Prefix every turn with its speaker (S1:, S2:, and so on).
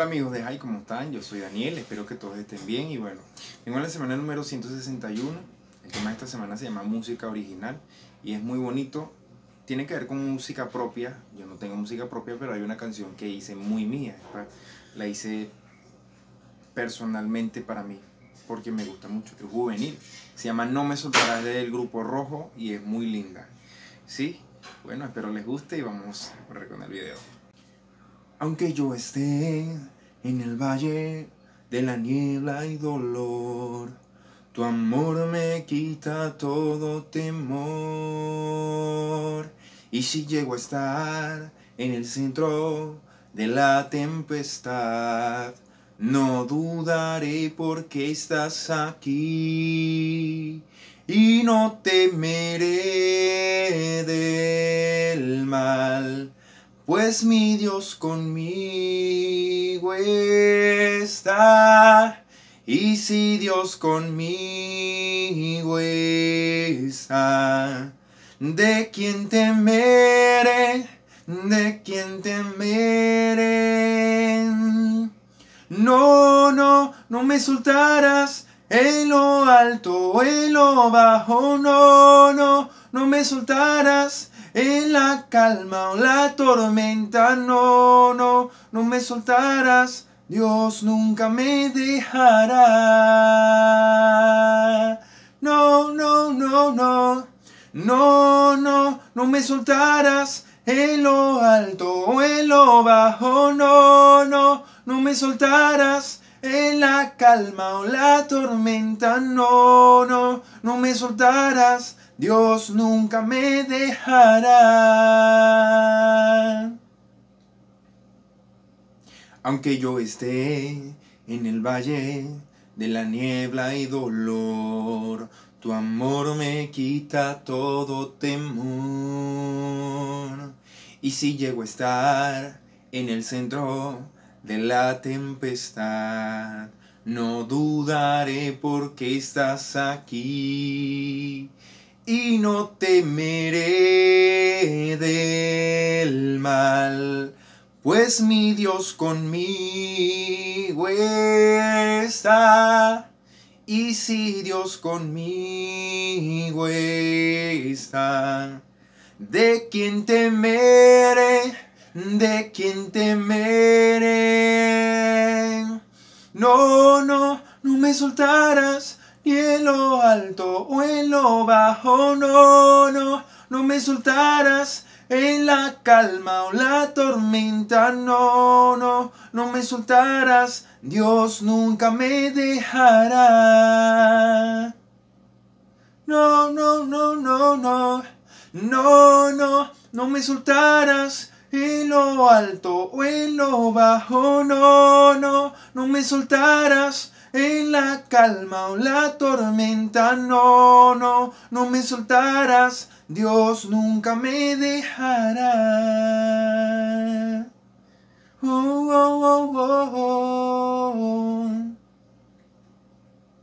S1: Hola amigos de Hi, ¿cómo están? Yo soy Daniel, espero que todos estén bien y bueno, vengo en la semana número 161, el tema de esta semana se llama música original y es muy bonito, tiene que ver con música propia, yo no tengo música propia, pero hay una canción que hice muy mía, la hice personalmente para mí, porque me gusta mucho, es juvenil, se llama No me soltarás del grupo rojo y es muy linda, ¿sí? Bueno, espero les guste y vamos a correr con el video. Aunque yo esté en el valle de la niebla y dolor, tu amor me quita todo temor. Y si llego a estar en el centro de la tempestad, no dudaré porque estás aquí y no temeré pues mi Dios conmigo está. Y si Dios conmigo está, ¿de quién temeré? ¿De quién temeré? No, no, no me soltarás en lo alto, en lo bajo, no, no, no me soltarás en la calma o la tormenta, no, no, no me soltarás. Dios nunca me dejará. No, no, no, no. No, no, no me soltarás en lo alto o en lo bajo. No, no, no me soltarás en la calma o la tormenta. No, no, no me soltarás. Dios nunca me dejará. Aunque yo esté en el valle de la niebla y dolor, tu amor me quita todo temor. Y si llego a estar en el centro de la tempestad, no dudaré porque estás aquí y no temeré del mal, pues mi Dios conmigo está. Y si Dios conmigo está, ¿de quién temeré? ¿De quién temeré? No, no, no me soltarás ni en lo alto o en lo bajo, no, no, no me soltarás. En la calma o la tormenta, no, no, no me soltarás, Dios nunca me dejará. No, no, no, no, no, no, no, no me soltarás. En lo alto o en lo bajo, no, no, no me soltarás en la calma o la tormenta, no, no, no me soltarás, Dios nunca me dejará.